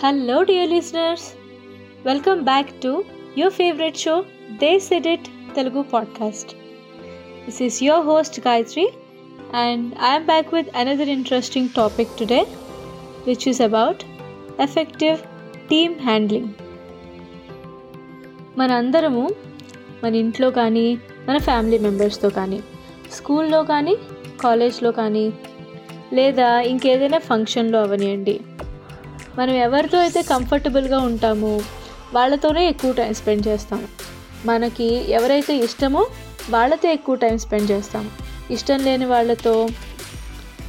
Hello, dear listeners. Welcome back to your favorite show, They Said It Telugu podcast. This is your host Gayatri, and I am back with another interesting topic today, which is about effective team handling. మనందరము మన ఇంట్లో కానీ మన family మెంబర్స్తో కానీ స్కూల్లో కానీ కాలేజ్లో కానీ లేదా ఇంకేదైనా ఫంక్షన్లో అవనియండి. మనం ఎవరితో అయితే కంఫర్టబుల్గా ఉంటామో వాళ్ళతోనే ఎక్కువ టైం స్పెండ్ చేస్తాం. మనకి ఎవరైతే ఇష్టమో వాళ్ళతో ఎక్కువ టైం స్పెండ్ చేస్తాం. ఇష్టం లేని వాళ్ళతో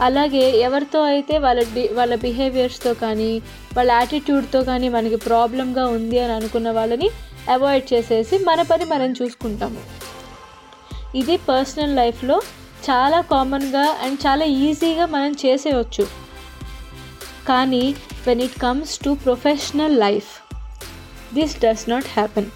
అలాగే ఎవరితో అయితే వాళ్ళ డి వాళ్ళ బిహేవియర్స్తో కానీ వాళ్ళ యాటిట్యూడ్తో కానీ మనకి ప్రాబ్లంగా ఉంది అని అనుకున్న వాళ్ళని అవాయిడ్ చేసేసి మన పని మనం చూసుకుంటాము. ఇది పర్సనల్ లైఫ్లో చాలా కామన్గా అండ్ చాలా ఈజీగా మనం చేసేయచ్చు. కానీ when it comes to professional life this does not happen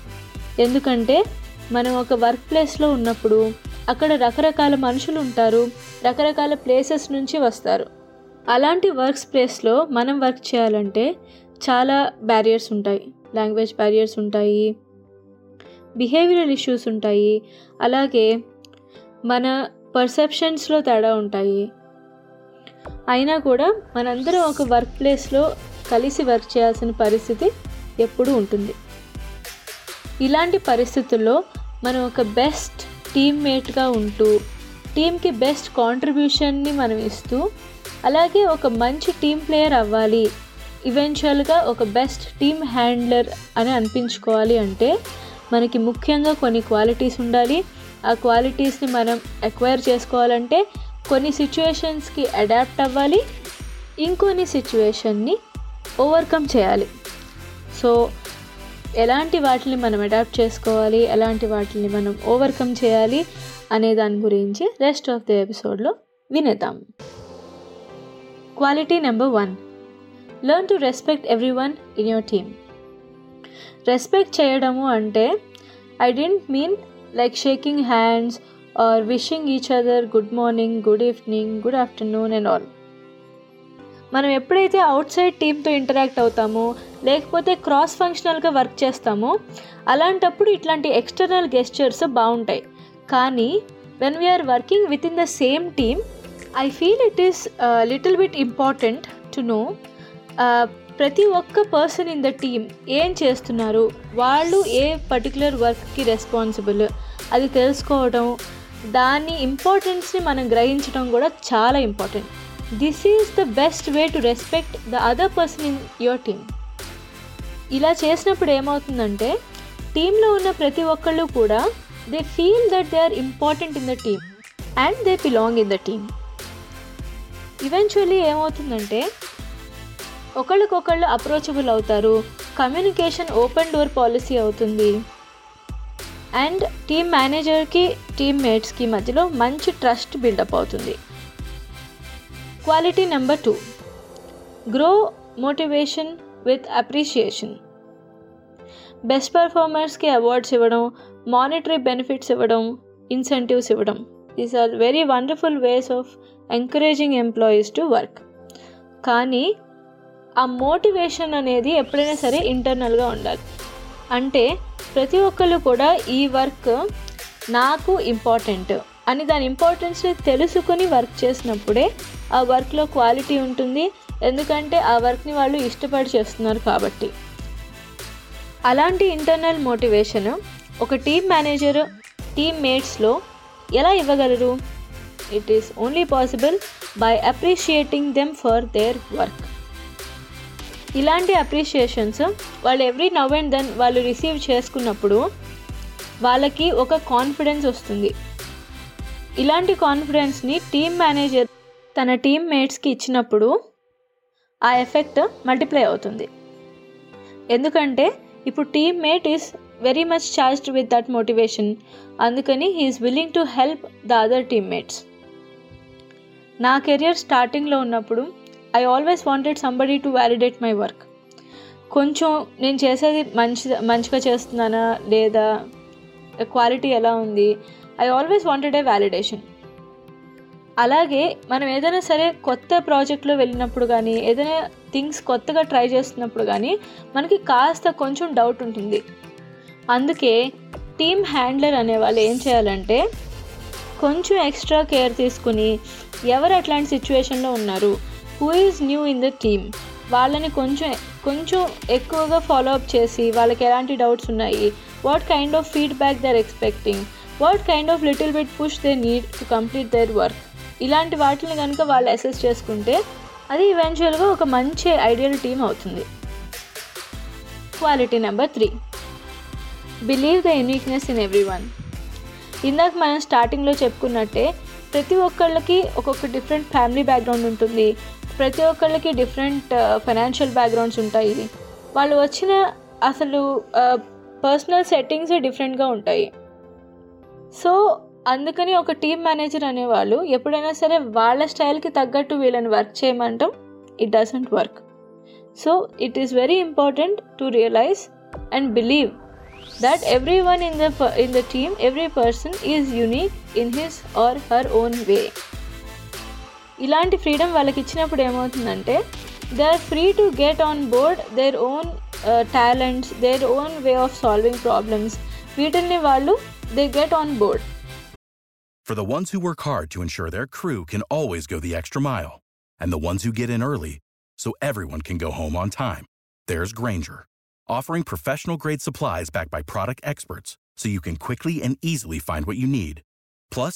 ఎందుకంటే మనం ఒక వర్క్ ప్లేస్లో ఉన్నప్పుడు అక్కడ రకరకాల మనుషులు ఉంటారు రకరకాల ప్లేసెస్ నుంచి వస్తారు. అలాంటి వర్క్స్ ప్లేస్లో మనం వర్క్ చేయాలంటే చాలా బ్యారియర్స్ ఉంటాయి. లాంగ్వేజ్ బ్యారియర్స్ ఉంటాయి బిహేవియరల్ ఇష్యూస్ ఉంటాయి. అలాగే మన పర్సెప్షన్స్లో తేడా ఉంటాయి. అయినా కూడా మనందరం ఒక వర్క్ ప్లేస్లో కలిసి వర్క్ చేయాల్సిన పరిస్థితి ఎప్పుడూ ఉంటుంది. ఇలాంటి పరిస్థితుల్లో మనం ఒక బెస్ట్ టీమ్మేట్గా ఉంటూ టీంకి బెస్ట్ కాంట్రిబ్యూషన్ని మనం ఇస్తూ అలాగే ఒక మంచి టీం ప్లేయర్ అవ్వాలి. ఈవెన్చువల్గా ఒక బెస్ట్ టీమ్ హ్యాండ్లర్ అని అనిపించుకోవాలి అంటే మనకి ముఖ్యంగా కొన్ని క్వాలిటీస్ ఉండాలి. ఆ క్వాలిటీస్ని మనం ఎక్వైర్ చేసుకోవాలంటే కొన్ని సిచ్యువేషన్స్కి అడాప్ట్ అవ్వాలి. ఇంకొన్ని సిచ్యువేషన్ని ఓవర్కమ్ చేయాలి. సో ఎలాంటి వాటిని మనం అడాప్ట్ చేసుకోవాలి? ఎలాంటి వాటిని మనం ఓవర్కమ్ చేయాలి? అనే దాని గురించి రెస్ట్ ఆఫ్ ది ఎపిసోడ్లో వినేద్దాం. Quality number one learn to respect every one in your team respect చేయడము అంటే I don't mean like shaking hands or wishing each other good morning good evening good afternoon and all మనం ఎప్పుడైతే out side టీమ్తో interact అవుతామో లేకపోతే cross ఫంక్షనల్గా work చేస్తామో అలాంటప్పుడు ఇట్లాంటి external gestures బాగుంటాయి. కానీ when we are working within the same team I feel it is little bit important to know ప్రతి ఒక్క పర్సన్ ఇన్ ద టీమ్ ఏం చేస్తున్నారు? వాళ్ళు ఏ పర్టికులర్ వర్క్కి రెస్పాన్సిబుల్? అది తెలుసుకోవడం దాని ఇంపార్టెన్స్ని మనం గ్రహించడం కూడా చాలా important. This is the best way to respect the other person in your team. ఇలా చేసినప్పుడు ఏమవుతుందంటే టీంలో ఉన్న ప్రతి ఒక్కళ్ళు కూడా they feel that they are important in the team and they belong in the team. Eventually ఏమవుతుందంటే ఒకళ్ళకొకళ్ళు అప్రోచబుల్ అవుతారు. కమ్యూనికేషన్ ఓపెన్ డోర్ పాలసీ అవుతుంది. అండ్ టీమ్ మేనేజర్కి టీమ్ మేట్స్కి మధ్యలో మంచి ట్రస్ట్ బిల్డప్ అవుతుంది. Quality number two grow motivation with appreciation best పర్ఫార్మర్స్కి awards ఇవ్వడం మానిటరీ బెనిఫిట్స్ ఇవ్వడం ఇన్సెంటివ్స్ ఇవ్వడం. These are very wonderful ways of encouraging employees to work కానీ ఆ మోటివేషన్ అనేది ఎప్పుడైనా సరే ఇంటర్నల్గా ఉండాలి. అంటే ప్రతి ఒక్కళ్ళు కూడా ఈ వర్క్ నాకు ఇంపార్టెంట్ అని దాని ఇంపార్టెన్స్ని తెలుసుకొని వర్క్ చేసినప్పుడే ఆ వర్క్లో క్వాలిటీ ఉంటుంది. ఎందుకంటే ఆ వర్క్ని వాళ్ళు ఇష్టపడి చేస్తున్నారు కాబట్టి. అలాంటి ఇంటర్నల్ మోటివేషన్ ఒక టీమ్ మేనేజర్ టీమ్ మేట్స్లో ఎలా ఇవ్వగలరు? It is only possible by appreciating them for their work. ఇలాంటి అప్రిషియేషన్స్ వాళ్ళు ఎవ్రీ నవ్ అండ్ దెన్ వాళ్ళు రిసీవ్ చేసుకున్నప్పుడు వాళ్ళకి ఒక కాన్ఫిడెన్స్ వస్తుంది. ఇలాంటి కాన్ఫిడెన్స్ని టీమ్ మేనేజర్ తన టీమ్ మేట్స్కి ఇచ్చినప్పుడు ఆ ఎఫెక్ట్ మల్టిప్లై అవుతుంది. ఎందుకంటే ఇప్పుడు team mate is very much charged with that motivation అందుకని he is willing to help the other teammates నా కెరియర్ స్టార్టింగ్లో ఉన్నప్పుడు I always wanted somebody to validate my work కొంచెం నేను చేసేది మంచి మంచిగా చేస్తున్నానా? లేదా? క్వాలిటీ ఎలా ఉంది? I always wanted a validation అలాగే మనం ఏదైనా సరే కొత్త ప్రాజెక్ట్లో వెళ్ళినప్పుడు కానీ ఏదైనా థింగ్స్ కొత్తగా ట్రై చేస్తున్నప్పుడు కానీ మనకి కాస్త కొంచెం డౌట్ ఉంటుంది. అందుకే టీమ్ హ్యాండ్లర్ అనే వాళ్ళు ఏం చేయాలంటే కొంచెం ఎక్స్ట్రా కేర్ తీసుకుని ఎవరు అట్లాంటి సిచ్యువేషన్లో ఉన్నారు who is new in the team వాళ్ళని కొంచెం కొంచెం ఎక్కువగా ఫాలో అప్ చేసి వాళ్ళకి ఎలాంటి డౌట్స్ ఉన్నాయి? What kind of feedback they are expecting what kind of little bit push they need to complete their work ఇలాంటి వాటిని కనుక వాళ్ళు అసెస్ చేసుకుంటే అది ఈవెన్చువల్గా ఒక మంచి ఐడియల్ టీమ్ అవుతుంది. Quality number three believe the uniqueness in every one ఇందాక మనం స్టార్టింగ్లో చెప్పుకున్నట్టే ప్రతి ఒక్కళ్ళకి ఒక్కొక్క డిఫరెంట్ ఫ్యామిలీ బ్యాక్గ్రౌండ్ ఉంటుంది. ప్రతి ఒక్కళ్ళకి డిఫరెంట్ ఫైనాన్షియల్ బ్యాక్గ్రౌండ్స్ ఉంటాయి. వాళ్ళు వచ్చిన అసలు పర్సనల్ సెట్టింగ్సే డిఫరెంట్గా ఉంటాయి. సో అందుకని ఒక టీమ్ మేనేజర్ అనేవాళ్ళు ఎప్పుడైనా సరే వాళ్ళ స్టైల్కి తగ్గట్టు వీళ్ళని work చేయమంటాం. It doesn't work so it is very important to realise and believe that everyone in the in the team every person is unique in his or her own way. ఇలాంటి freedom వాళ్ళకి ఇచ్చినప్పుడు ఏమవుతుందంటే they are free to get on board their own talents their own way of solving problems వీటిల్ని వాళ్ళు they get on board For the ones who work hard to ensure their crew can always go the extra mile, and the ones who get in early so everyone can go home on time, there's Granger, offering professional grade supplies backed by product experts so you can quickly and easily find what you need. Plus,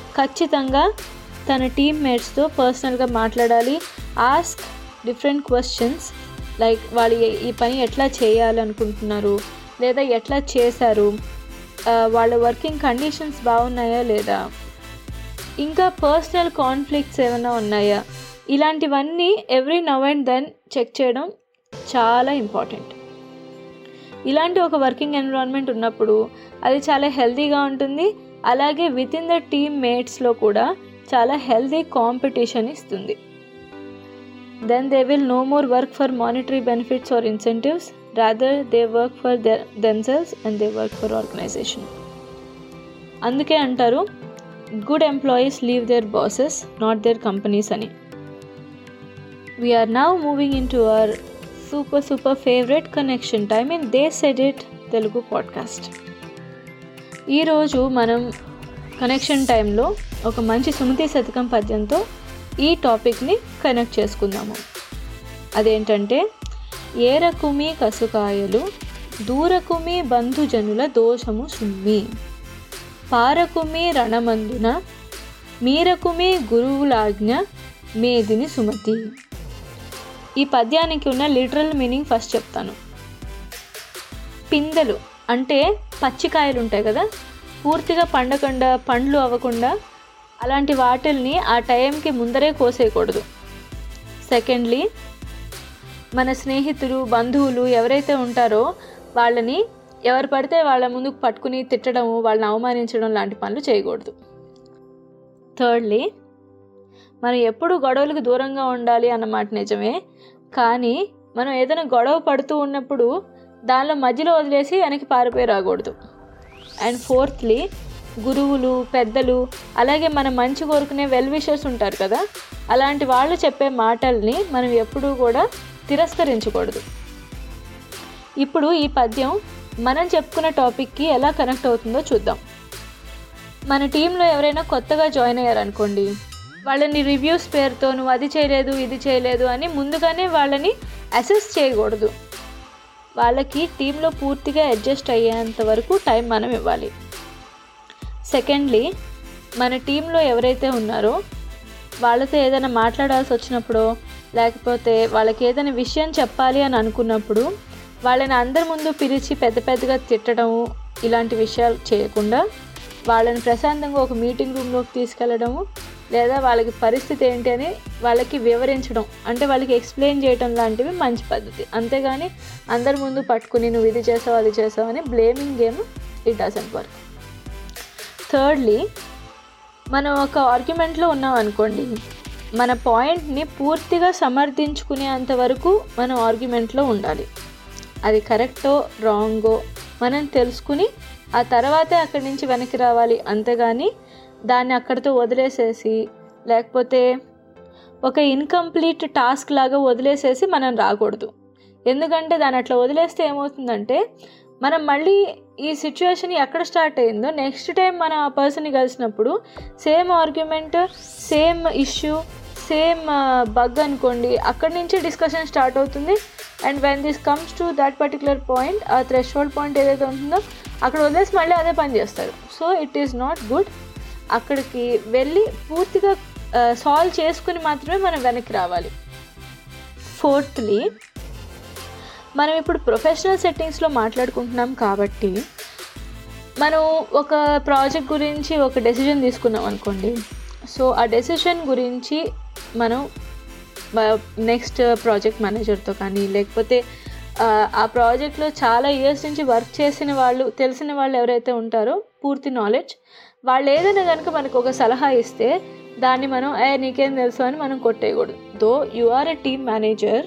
ఖచ్చితంగా తన team మేట్స్తో పర్సనల్గా మాట్లాడాలి. Ask different questions like వాళ్ళు ఈ పని ఎట్లా చేయాలనుకుంటున్నారు? లేదా ఎట్లా చేశారు? వాళ్ళ వర్కింగ్ కండిషన్స్ బాగున్నాయా లేదా? ఇంకా పర్సనల్ కాన్ఫ్లిక్ట్స్ ఏమైనా ఉన్నాయా? ఇలాంటివన్నీ every now and then check చేయడం చాలా ఇంపార్టెంట్ ఇలాంటి ఒక వర్కింగ్ ఎన్విరాన్మెంట్ ఉన్నప్పుడు అది చాలా హెల్తీగా ఉంటుంది. అలాగే విత్ ఇన్ ద టీమ్ మేట్స్లో కూడా చాలా హెల్దీ కాంపిటీషన్ ఇస్తుంది. Then they will no more work for monetary benefits or incentives rather they work for themselves and they work for organisation అందుకే అంటారు good employees leave their bosses not their companies అని. We are now moving into our super super favourite connection time in they said it Telugu podcast ఈరోజు మనం connection టైంలో ఒక మంచి సుమతి శతకం పద్యంతో ఈ టాపిక్ని కనెక్ట్ చేసుకుందాము. అదేంటంటే ఏరకుమి కసుకాయలు దూరకుమి బంధుజనుల దోషము సుమ్మి. పారకుమి రణమందున మీరకుమి గురువులాజ్ఞ మేదిని సుమతి. ఈ పద్యానికి ఉన్న లిటరల్ మీనింగ్ ఫస్ట్ చెప్తాను. పిందెలు అంటే పచ్చికాయలు ఉంటాయి కదా పూర్తిగా పండకుండా పండ్లు అవ్వకుండా అలాంటి వాటిల్ని ఆ టైంకి ముందరే కోసేయకూడదు. సెకండ్లీ మన స్నేహితులు బంధువులు ఎవరైతే ఉంటారో వాళ్ళని ఎవరు పడితే వాళ్ళ ముందుకు పట్టుకుని తిట్టడం వాళ్ళని అవమానించడం లాంటి పనులు చేయకూడదు. థర్డ్లీ మనం ఎప్పుడు గొడవలకు దూరంగా ఉండాలి అన్నమాట నిజమే కానీ మనం ఏదైనా గొడవ పడుతూ ఉన్నప్పుడు దానిలో మధ్యలో వదిలేసి వెనక్కి పారిపోయి రాకూడదు. అండ్ ఫోర్త్లీ గురువులు పెద్దలు అలాగే మనం మంచి కోరుకునే వెల్ విషర్స్ ఉంటారు కదా అలాంటి వాళ్ళు చెప్పే మాటల్ని మనం ఎప్పుడూ కూడా తిరస్కరించకూడదు. ఇప్పుడు ఈ పద్యం మనం చెప్పుకున్న టాపిక్కి ఎలా కనెక్ట్ అవుతుందో చూద్దాం. మన టీంలో ఎవరైనా కొత్తగా జాయిన్ అయ్యారనుకోండి వాళ్ళని రివ్యూస్ పేరుతో నువ్వు అది చేయలేదు ఇది చేయలేదు అని ముందుగానే వాళ్ళని అసెస్ చేయకూడదు. వాళ్ళకి టీంలో పూర్తిగా అడ్జస్ట్ అయ్యేంత వరకు టైం మనం ఇవ్వాలి. సెకండ్లీ మన టీంలో ఎవరైతే ఉన్నారో వాళ్ళతో ఏదైనా మాట్లాడాల్సి వచ్చినప్పుడు లేకపోతే వాళ్ళకి ఏదైనా విషయం చెప్పాలి అని అనుకున్నప్పుడు వాళ్ళని అందరి ముందు పిలిచి పెద్ద పెద్దగా తిట్టడం ఇలాంటి విషయాలు చేయకుండా వాళ్ళని ప్రశాంతంగా ఒక మీటింగ్ రూమ్లోకి తీసుకెళ్ళడము లేదా వాళ్ళకి పరిస్థితి ఏంటి అని వాళ్ళకి వివరించడం. అంటే వాళ్ళకి ఎక్స్ప్లెయిన్ చేయడం లాంటివి మంచి పద్ధతి. అంతేగాని అందరి ముందు పట్టుకుని నువ్వు ఇది చేసావు అది చేసావు అని blaming game it doesn't work thirdly మనం ఒక ఆర్గ్యుమెంట్లో ఉన్నాం అనుకోండి. మన పాయింట్ని పూర్తిగా సమర్థించుకునేంత వరకు మనం ఆర్గ్యుమెంట్లో ఉండాలి. అది కరెక్టో రాంగో మనం తెలుసుకుని ఆ తర్వాతే అక్కడి నుంచి వెనక్కి రావాలి. అంతేగాని దాన్ని అక్కడితో వదిలేసేసి లేకపోతే ఒక ఇన్కంప్లీట్ టాస్క్ లాగా వదిలేసేసి మనం రాకూడదు. ఎందుకంటే దాన్ని అట్లా వదిలేస్తే ఏమవుతుందంటే మనం మళ్ళీ ఈ సిచ్యువేషన్ ఎక్కడ స్టార్ట్ అయిందో నెక్స్ట్ టైం మనం ఆ పర్సన్ని కలిసినప్పుడు same argument same issue same bug అనుకోండి అక్కడి నుంచి డిస్కషన్ స్టార్ట్ అవుతుంది. And when this comes to that particular point ఆ థ్రెష్ పాయింట్ ఏదైతే ఉంటుందో అక్కడ వదిలేసి మళ్ళీ అదే పని చేస్తారు. So it is not good అక్కడికి వెళ్ళి పూర్తిగా సాల్వ్ చేసుకుని మాత్రమే మనం వెనక్కి రావాలి. ఫోర్త్లీ మనం ఇప్పుడు ప్రొఫెషనల్ సెట్టింగ్స్లో మాట్లాడుకుంటున్నాం కాబట్టి మనం ఒక ప్రాజెక్ట్ గురించి ఒక డెసిజన్ తీసుకున్నాం అనుకోండి. సో ఆ డెసిషన్ గురించి మనం నెక్స్ట్ ప్రాజెక్ట్ మేనేజర్తో కానీ లేకపోతే ఆ ప్రాజెక్ట్లో చాలా ఇయర్స్ నుంచి వర్క్ చేసిన వాళ్ళు తెలిసిన వాళ్ళు ఎవరైతే ఉంటారో పూర్తి నాలెడ్జ్ వాళ్ళు ఏదైనా కనుక మనకు ఒక సలహా ఇస్తే దాన్ని మనం ఏ నీకేం తెలుసు అని మనం కొట్టేయకూడదు. Though you are a team manager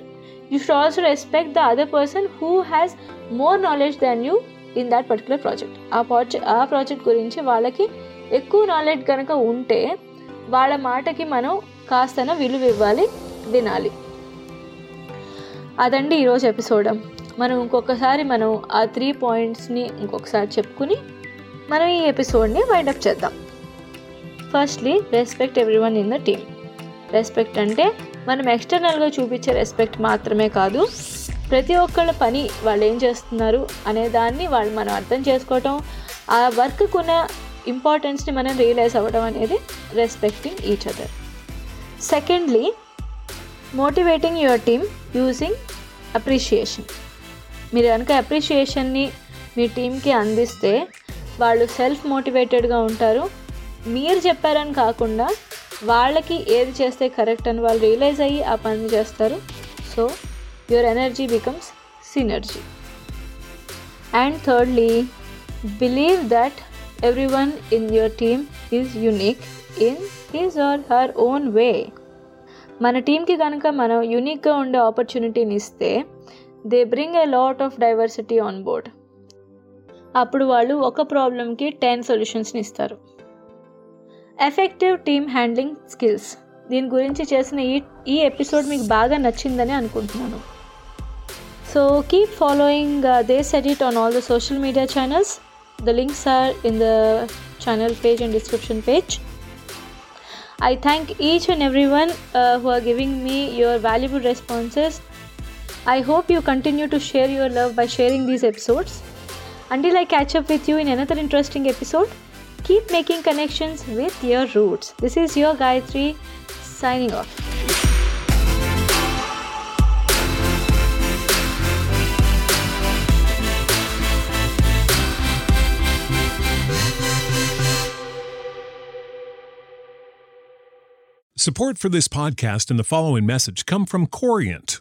you should also respect the other person who has more knowledge than you in that particular project ఆ ప్రాజెక్ట్ ఆ ప్రాజెక్ట్ గురించి వాళ్ళకి ఎక్కువ నాలెడ్జ్ కనుక ఉంటే వాళ్ళ మాటకి మనం కాస్తన విలువ ఇవ్వాలి వినాలి. అదండి ఈరోజు ఎపిసోడ్. మనం ఇంకొకసారి మనం ఆ త్రీ పాయింట్స్ని ఇంకొకసారి చెప్పుకుని మనం ఈ ఎపిసోడ్ని వైండప్ చేద్దాం. Firstly respect every one in the team respect అంటే మనం ఎక్స్టర్నల్గా చూపించే రెస్పెక్ట్ మాత్రమే కాదు ప్రతి ఒక్కళ్ళ పని వాళ్ళు ఏం చేస్తున్నారు అనే దాన్ని వాళ్ళు మనం అర్థం చేసుకోవటం ఆ వర్క్కు ఉన్న ఇంపార్టెన్స్ని మనం రియలైజ్ అవ్వడం అనేది respecting each other secondly motivating your team using appreciation మీరు కనుక అప్రిషియేషన్ని మీ టీంకి అందిస్తే వాళ్ళు సెల్ఫ్ మోటివేటెడ్గా ఉంటారు. మీరు చెప్పారని కాకుండా వాళ్ళకి ఏది చేస్తే కరెక్ట్ అని వాళ్ళు రియలైజ్ అయ్యి ఆ పని చేస్తారు. So your energy becomes synergy and thirdly believe that every one in your team is unique in his or her own way మన టీంకి కనుక మనం యూనిక్గా ఉండే ఆపర్చునిటీని ఇస్తే they bring a lot of diversity on board అప్పుడు వాళ్ళు ఒక ప్రాబ్లంకి టెన్ సొల్యూషన్స్ని ఇస్తారు. Effective team handling skills. దీని గురించి చేసిన ఈ ఈ ఎపిసోడ్ మీకు బాగా నచ్చిందని అనుకుంటున్నాను. So keep following they set it on all the social media channels the links are in the channel page and description page I thank each and every one who are giving me your valuable responses I hope you continue to share your love by sharing these episodes Until I catch up with you in another interesting episode, keep making connections with your roots. This is your Gayatri signing off. Support for this podcast and the following message come from Corient